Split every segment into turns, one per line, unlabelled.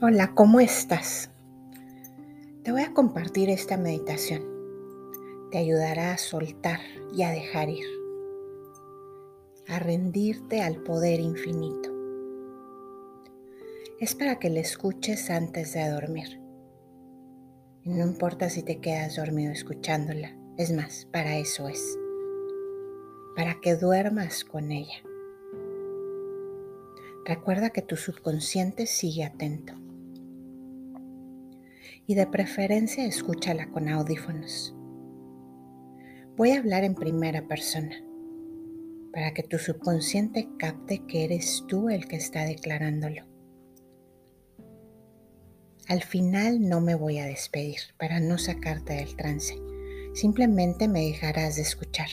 Hola, ¿cómo estás? Te voy a compartir esta meditación. Te ayudará a soltar y a dejar ir, a rendirte al poder infinito. Es para que la escuches antes de dormir. No importa si te quedas dormido escuchándola, es más, para eso es, para que duermas con ella. Recuerda que tu subconsciente sigue atento y de preferencia escúchala con audífonos. Voy a hablar en primera persona para que tu subconsciente capte que eres tú el que está declarándolo. Al final no me voy a despedir para no sacarte del trance. Simplemente me dejarás de escuchar.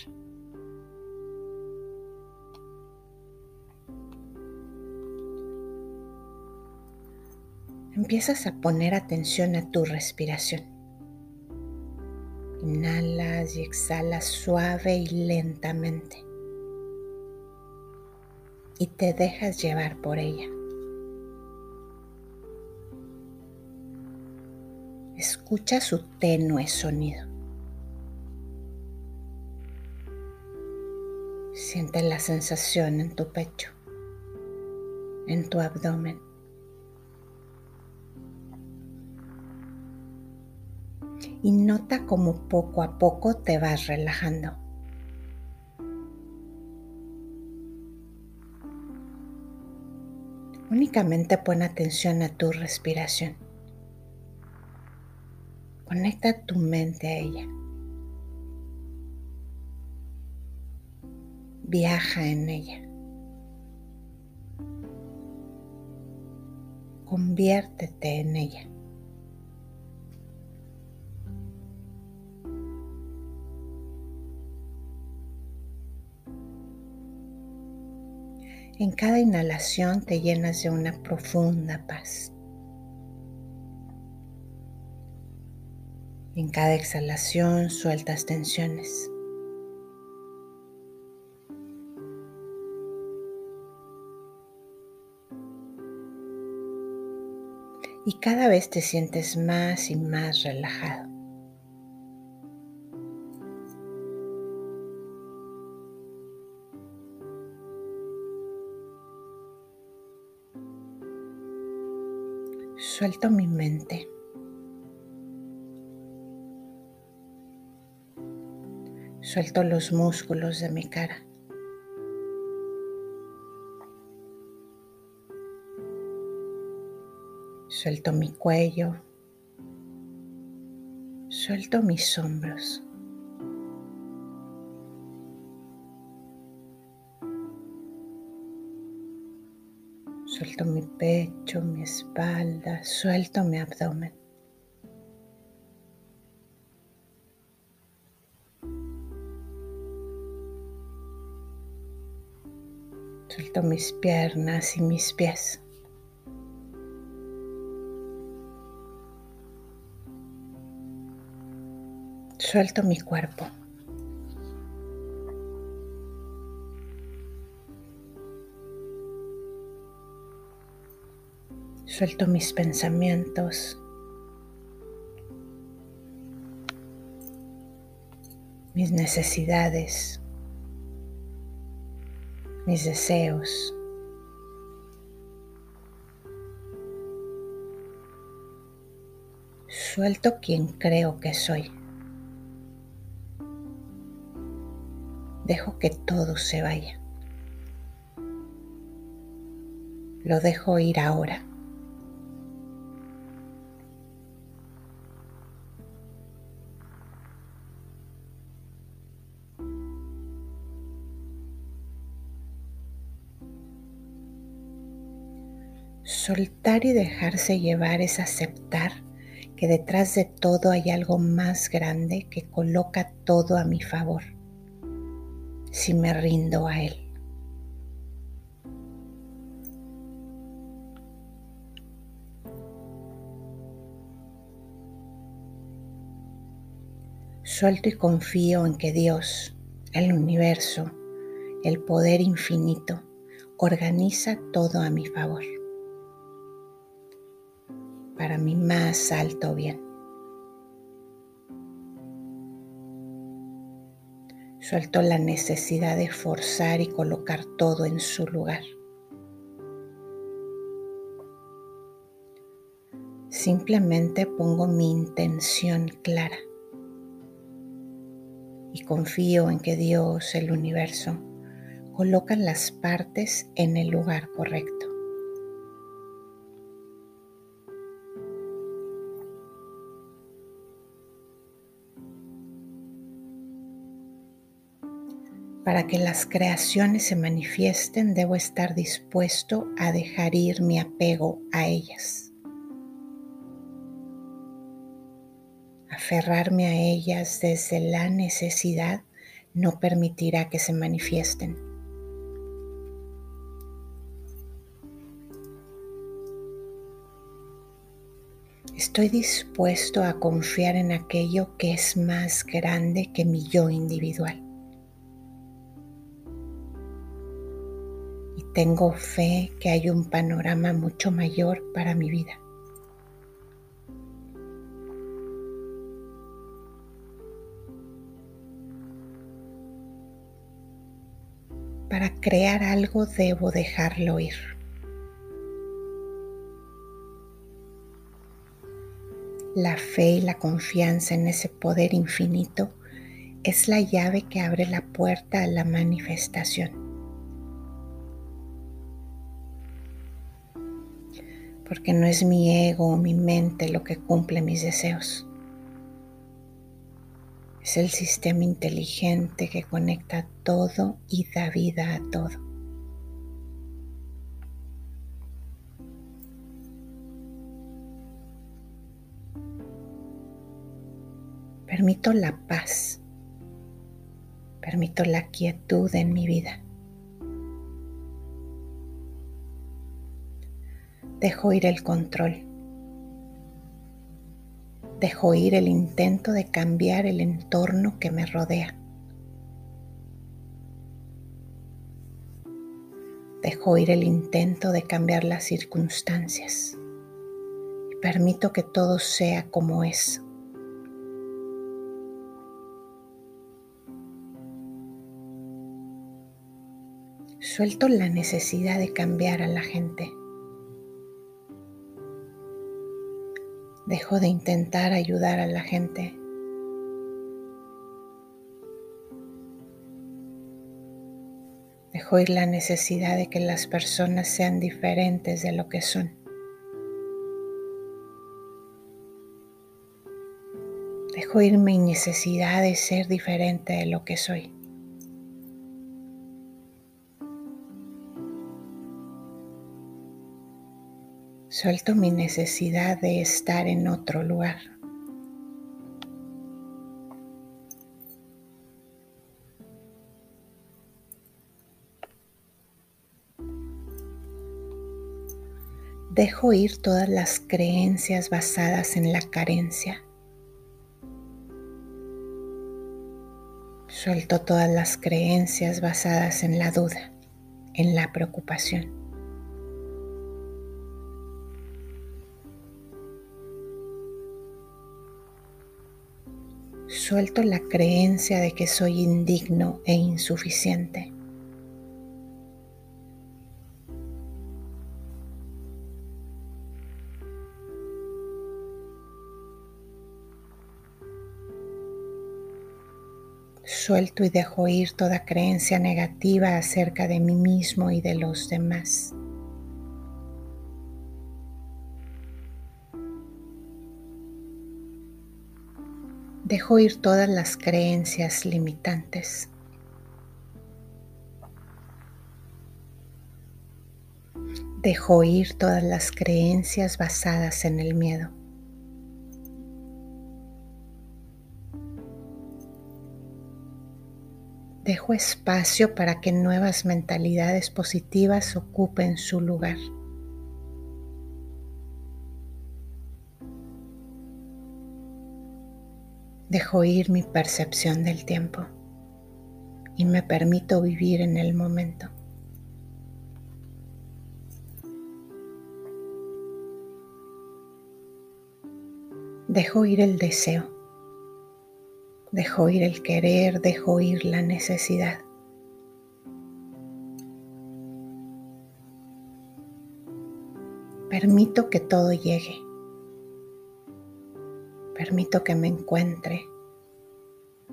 Empiezas a poner atención a tu respiración. Inhalas y exhalas suave y lentamente. Y te dejas llevar por ella. Escucha su tenue sonido. Siente la sensación en tu pecho, en tu abdomen. Y nota cómo poco a poco te vas relajando. Únicamente pon atención a tu respiración. Conecta tu mente a ella. Viaja en ella. Conviértete en ella. En cada inhalación te llenas de una profunda paz. En cada exhalación sueltas tensiones. Y cada vez te sientes más y más relajado. Suelto mi mente. Suelto los músculos de mi cara. Suelto mi cuello. Suelto mis hombros. Suelto mi pecho, mi espalda, suelto mi abdomen. Suelto mis piernas y mis pies. Suelto mi cuerpo. Suelto mis pensamientos. Mis necesidades. Mis deseos. Suelto quien creo que soy. Dejo que todo se vaya. Lo dejo ir ahora. Soltar y dejarse llevar es aceptar que detrás de todo hay algo más grande que coloca todo a mi favor, si me rindo a Él. Suelto y confío en que Dios, el universo, el poder infinito, organiza todo a mi favor. Para mi más alto bien. Suelto la necesidad de forzar y colocar todo en su lugar. Simplemente pongo mi intención clara y confío en que Dios, el universo, colocan las partes en el lugar correcto. Para que las creaciones se manifiesten, debo estar dispuesto a dejar ir mi apego a ellas. Aferrarme a ellas desde la necesidad no permitirá que se manifiesten. Estoy dispuesto a confiar en aquello que es más grande que mi yo individual. Tengo fe que hay un panorama mucho mayor para mi vida. Para crear algo debo dejarlo ir. La fe y la confianza en ese poder infinito es la llave que abre la puerta a la manifestación. Porque no es mi ego o mi mente lo que cumple mis deseos. Es el sistema inteligente que conecta todo y da vida a todo. Permito la paz, permito la quietud en mi vida. Dejo ir el control. Dejo ir el intento de cambiar el entorno que me rodea. Dejo ir el intento de cambiar las circunstancias permito que todo sea como es. Suelto la necesidad de cambiar a la gente. Dejo de intentar ayudar a la gente. Dejo ir la necesidad de que las personas sean diferentes de lo que son. Dejo ir mi necesidad de ser diferente de lo que soy. Suelto mi necesidad de estar en otro lugar. Dejo ir todas las creencias basadas en la carencia. Suelto todas las creencias basadas en la duda, en la preocupación. Suelto la creencia de que soy indigno e insuficiente. Suelto y dejo ir toda creencia negativa acerca de mí mismo y de los demás. Dejo ir todas las creencias limitantes. Dejo ir todas las creencias basadas en el miedo. Dejo espacio para que nuevas mentalidades positivas ocupen su lugar. Dejo ir mi percepción del tiempo y me permito vivir en el momento. Dejo ir el deseo, dejo ir el querer, dejo ir la necesidad. Permito que todo llegue. Permito que me encuentre.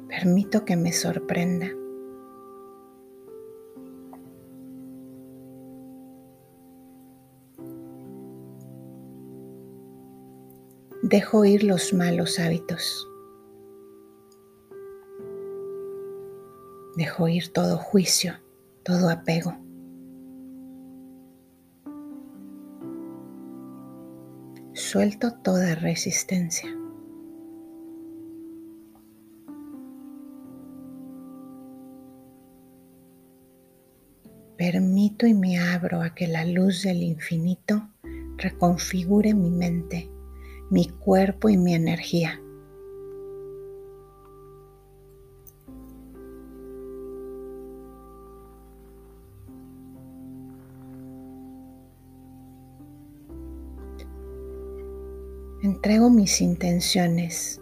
Permito que me sorprenda. Dejo ir los malos hábitos. Dejo ir todo juicio, todo apego. Suelto toda resistencia. Y me abro a que la luz del infinito reconfigure mi mente mi cuerpo y mi energía. Entrego mis intenciones,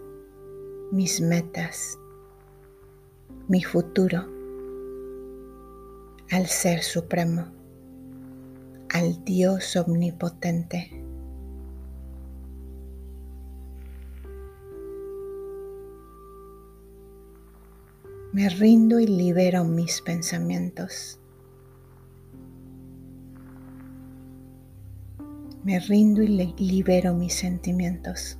mis metas, mi futuro al Ser Supremo, al Dios Omnipotente. Me rindo y libero mis pensamientos. Me rindo y libero mis sentimientos.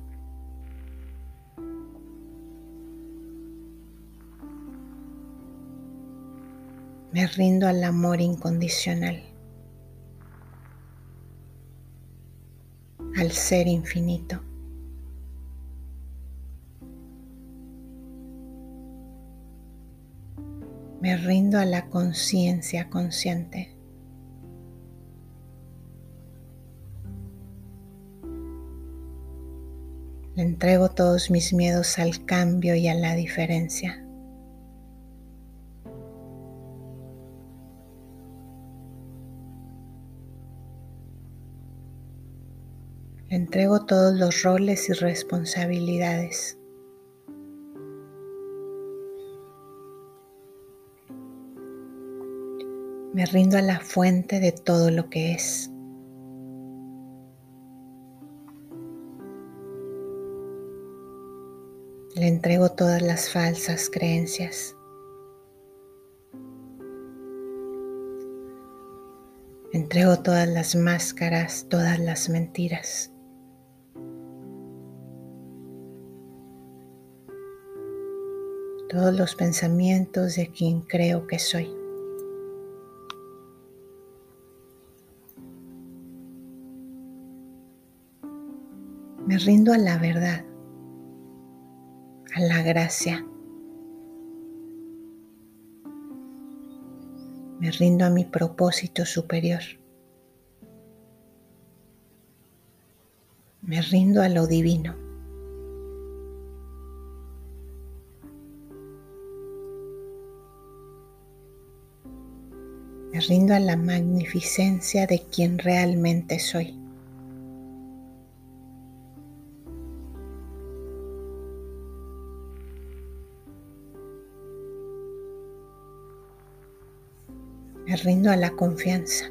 Me rindo al amor incondicional, al ser infinito. Me rindo a la conciencia consciente. Le entrego todos mis miedos al cambio y a la diferencia. Entrego todos los roles y responsabilidades. Me rindo a la fuente de todo lo que es. Le entrego todas las falsas creencias. entrego todas las máscaras, todas las mentiras. Todos los pensamientos de quien creo que soy. Me rindo a la verdad, a la gracia. Me rindo a mi propósito superior. Me rindo a lo divino. Rindo a la magnificencia de quien realmente soy. Me rindo a la confianza.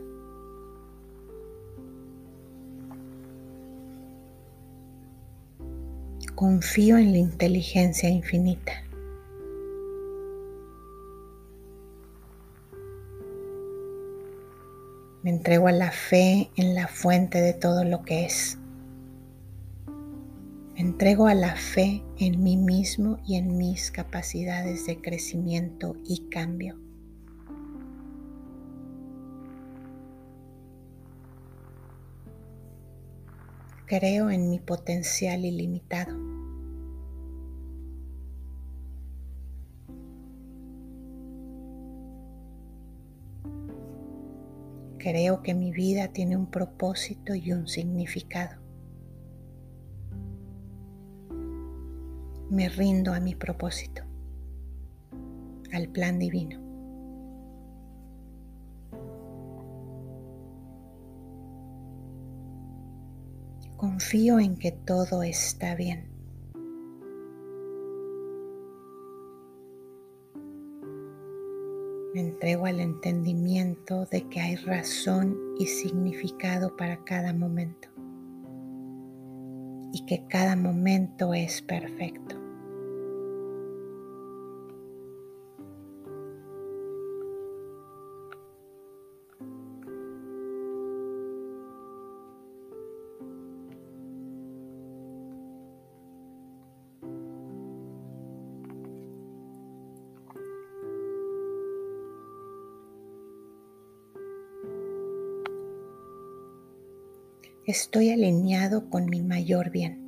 Confío en la inteligencia infinita. Me entrego a la fe en la fuente de todo lo que es. Me entrego a la fe en mí mismo y en mis capacidades de crecimiento y cambio. Creo en mi potencial ilimitado. Creo que mi vida tiene un propósito y un significado. Me rindo a mi propósito, al plan divino. Confío en que todo está bien. Me entrego al entendimiento de que hay razón y significado para cada momento y que cada momento es perfecto. Estoy alineado con mi mayor bien.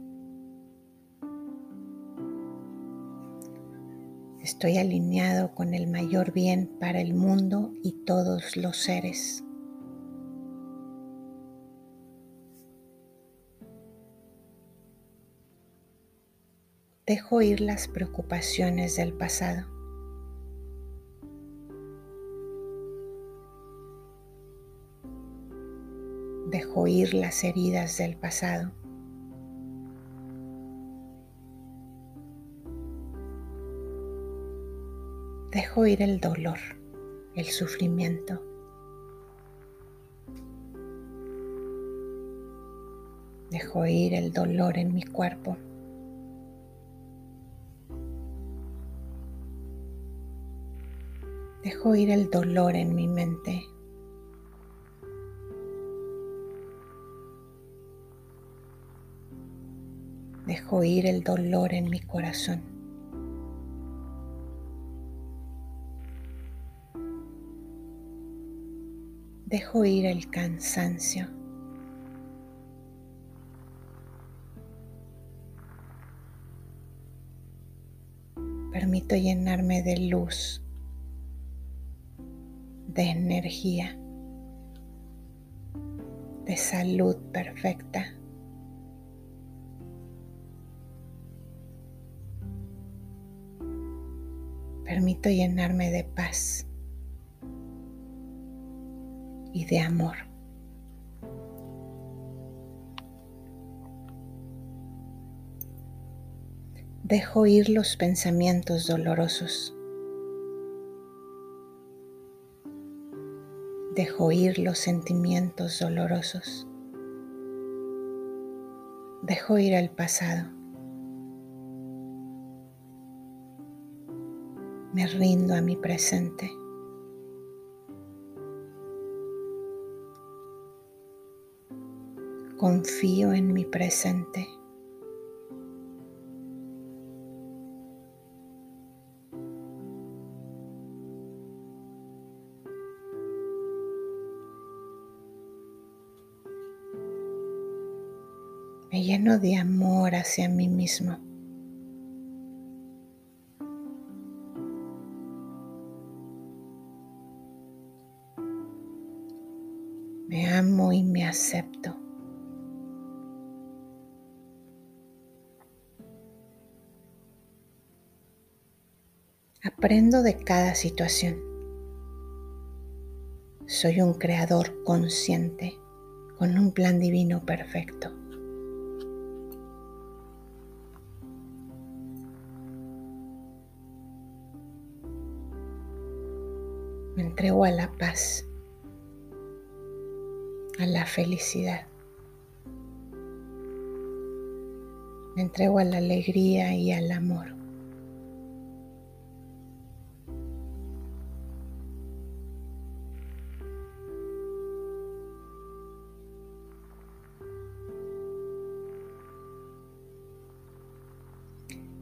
Estoy alineado con el mayor bien para el mundo y todos los seres. Dejo ir las preocupaciones del pasado. Ir las heridas del pasado. Dejo ir el dolor, el sufrimiento. Dejo ir el dolor en mi cuerpo. Dejo ir el dolor en mi mente. Dejo ir el dolor en mi corazón. Dejo ir el cansancio. Permito llenarme de luz, de energía, de salud perfecta. Permito llenarme de paz y de amor. Dejo ir los pensamientos dolorosos. Dejo ir los sentimientos dolorosos. Dejo ir el pasado. Me rindo a mi presente. Confío en mi presente. Me lleno de amor hacia mí mismo. Me amo y me acepto. Aprendo de cada situación. Soy un creador consciente con un plan divino perfecto. Me entrego a la paz a la felicidad. Me entrego a la alegría y al amor.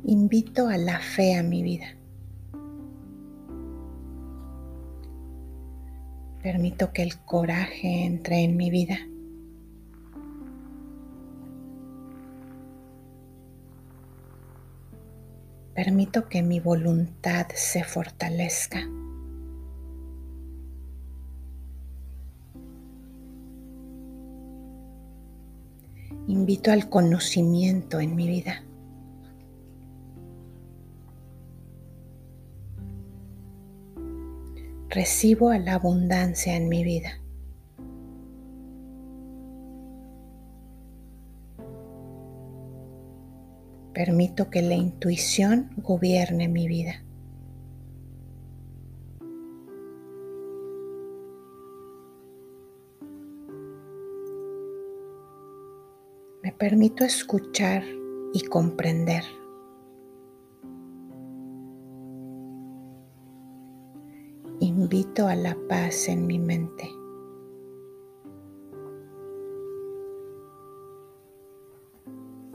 Invito a la fe a mi vida. Permito que el coraje entre en mi vida. Permito que mi voluntad se fortalezca. Invito al conocimiento en mi vida. recibo a la abundancia en mi vida. Permito que la intuición gobierne mi vida. Me permito escuchar y comprender. Invito a la paz en mi mente.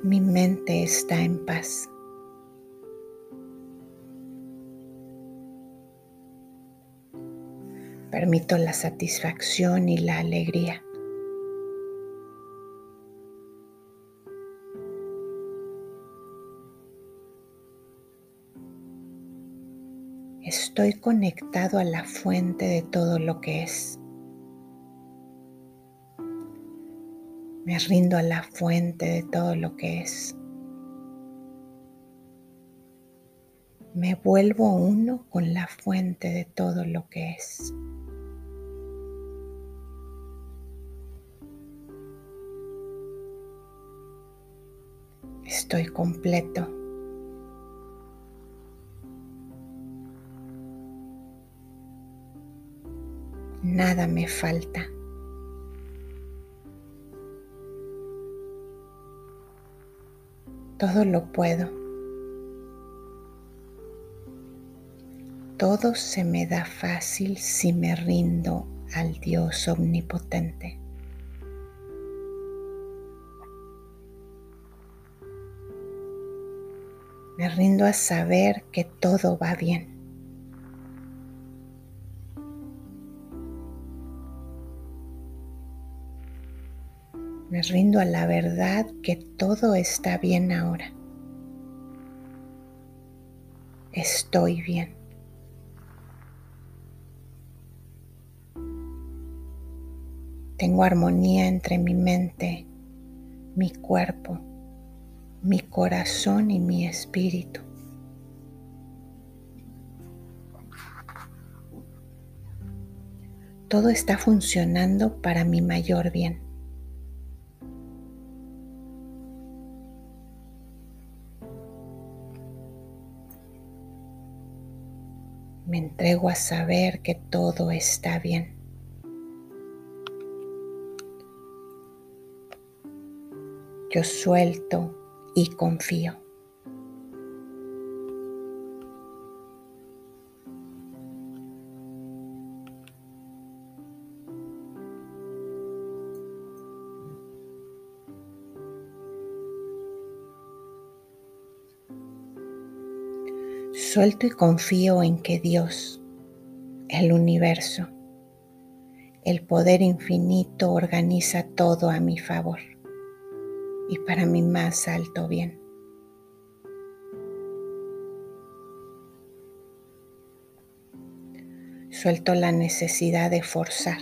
Mi mente está en paz. Permito la satisfacción y la alegría. Estoy conectado a la fuente de todo lo que es. Me rindo a la fuente de todo lo que es. Me vuelvo uno con la fuente de todo lo que es. Estoy completo. Nada me falta. Todo lo puedo. Todo se me da fácil si me rindo al Dios omnipotente. Me rindo a saber que todo va bien. Rindo a la verdad que todo está bien ahora. Estoy bien. Tengo armonía entre mi mente, mi cuerpo mi corazón y mi espíritu. Todo está funcionando para mi mayor bien. Entrego a saber que todo está bien. Yo suelto y confío. Suelto y confío en que Dios, el universo, el poder infinito organiza todo a mi favor y para mi más alto bien. Suelto la necesidad de forzar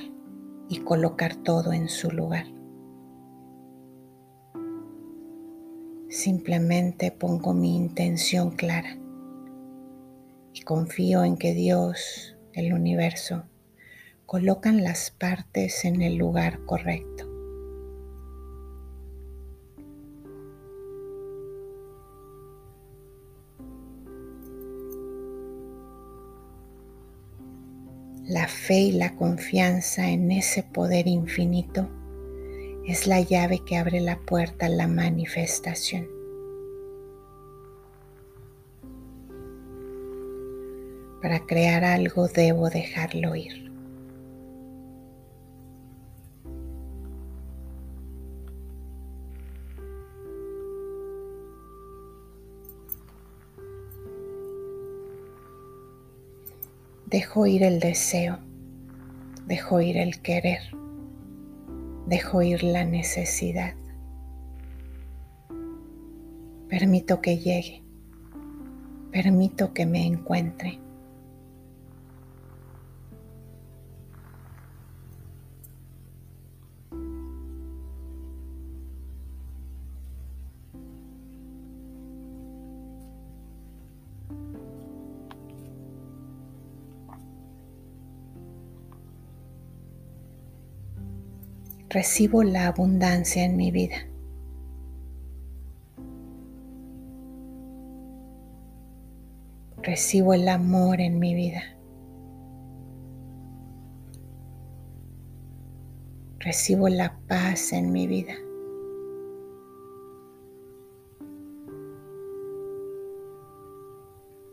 y colocar todo en su lugar. Simplemente pongo mi intención clara confío en que Dios, el universo, colocan las partes en el lugar correcto. La fe y la confianza en ese poder infinito es la llave que abre la puerta a la manifestación. Para crear algo debo dejarlo ir. Dejo ir el deseo, dejo ir el querer, dejo ir la necesidad. Permito que llegue, permito que me encuentre. recibo la abundancia en mi vida. Recibo el amor en mi vida. Recibo la paz en mi vida.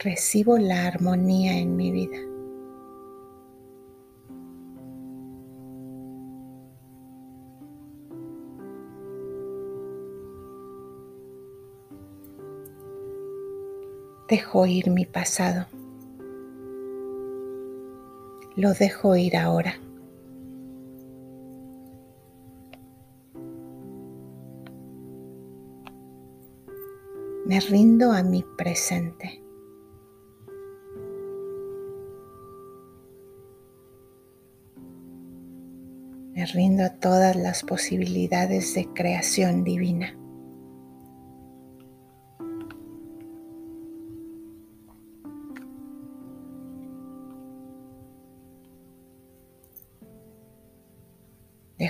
Recibo la armonía en mi vida. Dejo ir mi pasado. Lo dejo ir ahora. Me rindo a mi presente. Me rindo a todas las posibilidades de creación divina.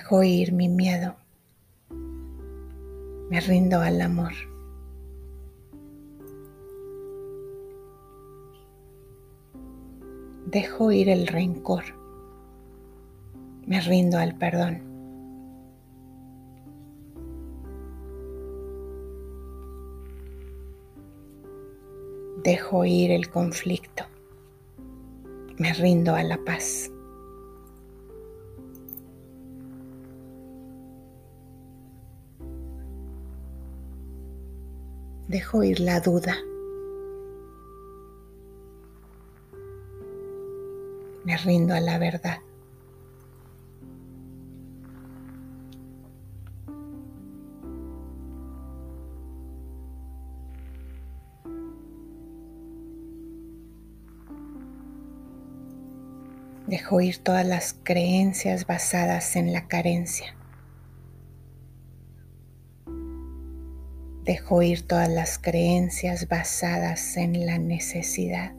Dejo ir mi miedo. Me rindo al amor. Dejo ir el rencor. Me rindo al perdón. Dejo ir el conflicto. Me rindo a la paz. Dejo ir la duda. Me rindo a la verdad. Dejo ir todas las creencias basadas en la carencia. Dejo ir todas las creencias basadas en la necesidad.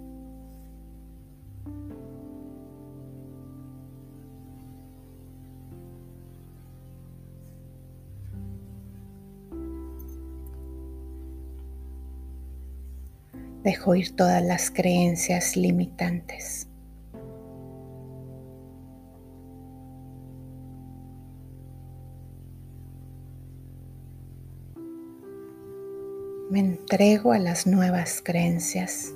Dejo ir todas las creencias limitantes. Me entrego a las nuevas creencias.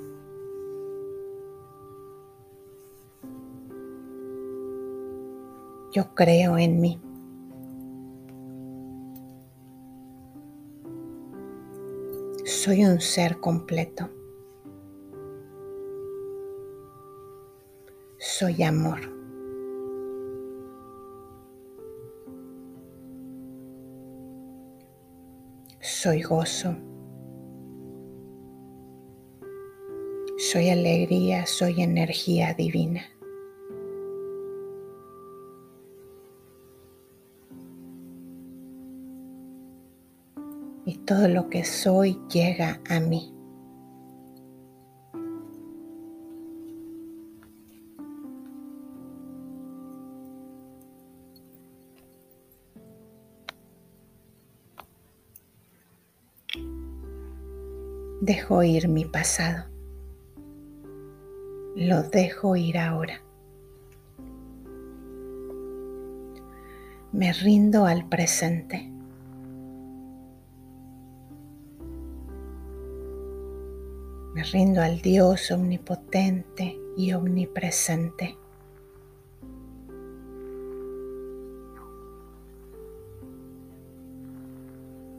Yo creo en mí. Soy un ser completo. Soy amor. Soy gozo. Soy alegría, soy energía divina. Y todo lo que soy llega a mí. Dejo ir mi pasado lo dejo ir ahora. Me rindo al presente. Me rindo al Dios omnipotente y omnipresente.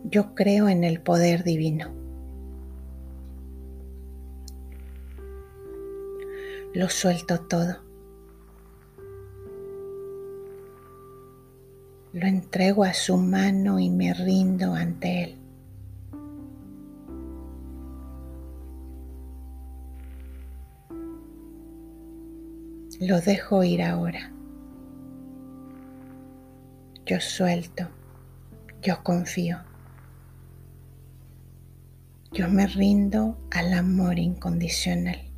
Yo creo en el poder divino. Lo suelto todo. Lo entrego a su mano y me rindo ante él. Lo dejo ir ahora. Yo suelto, yo confío. Yo me rindo al amor incondicional.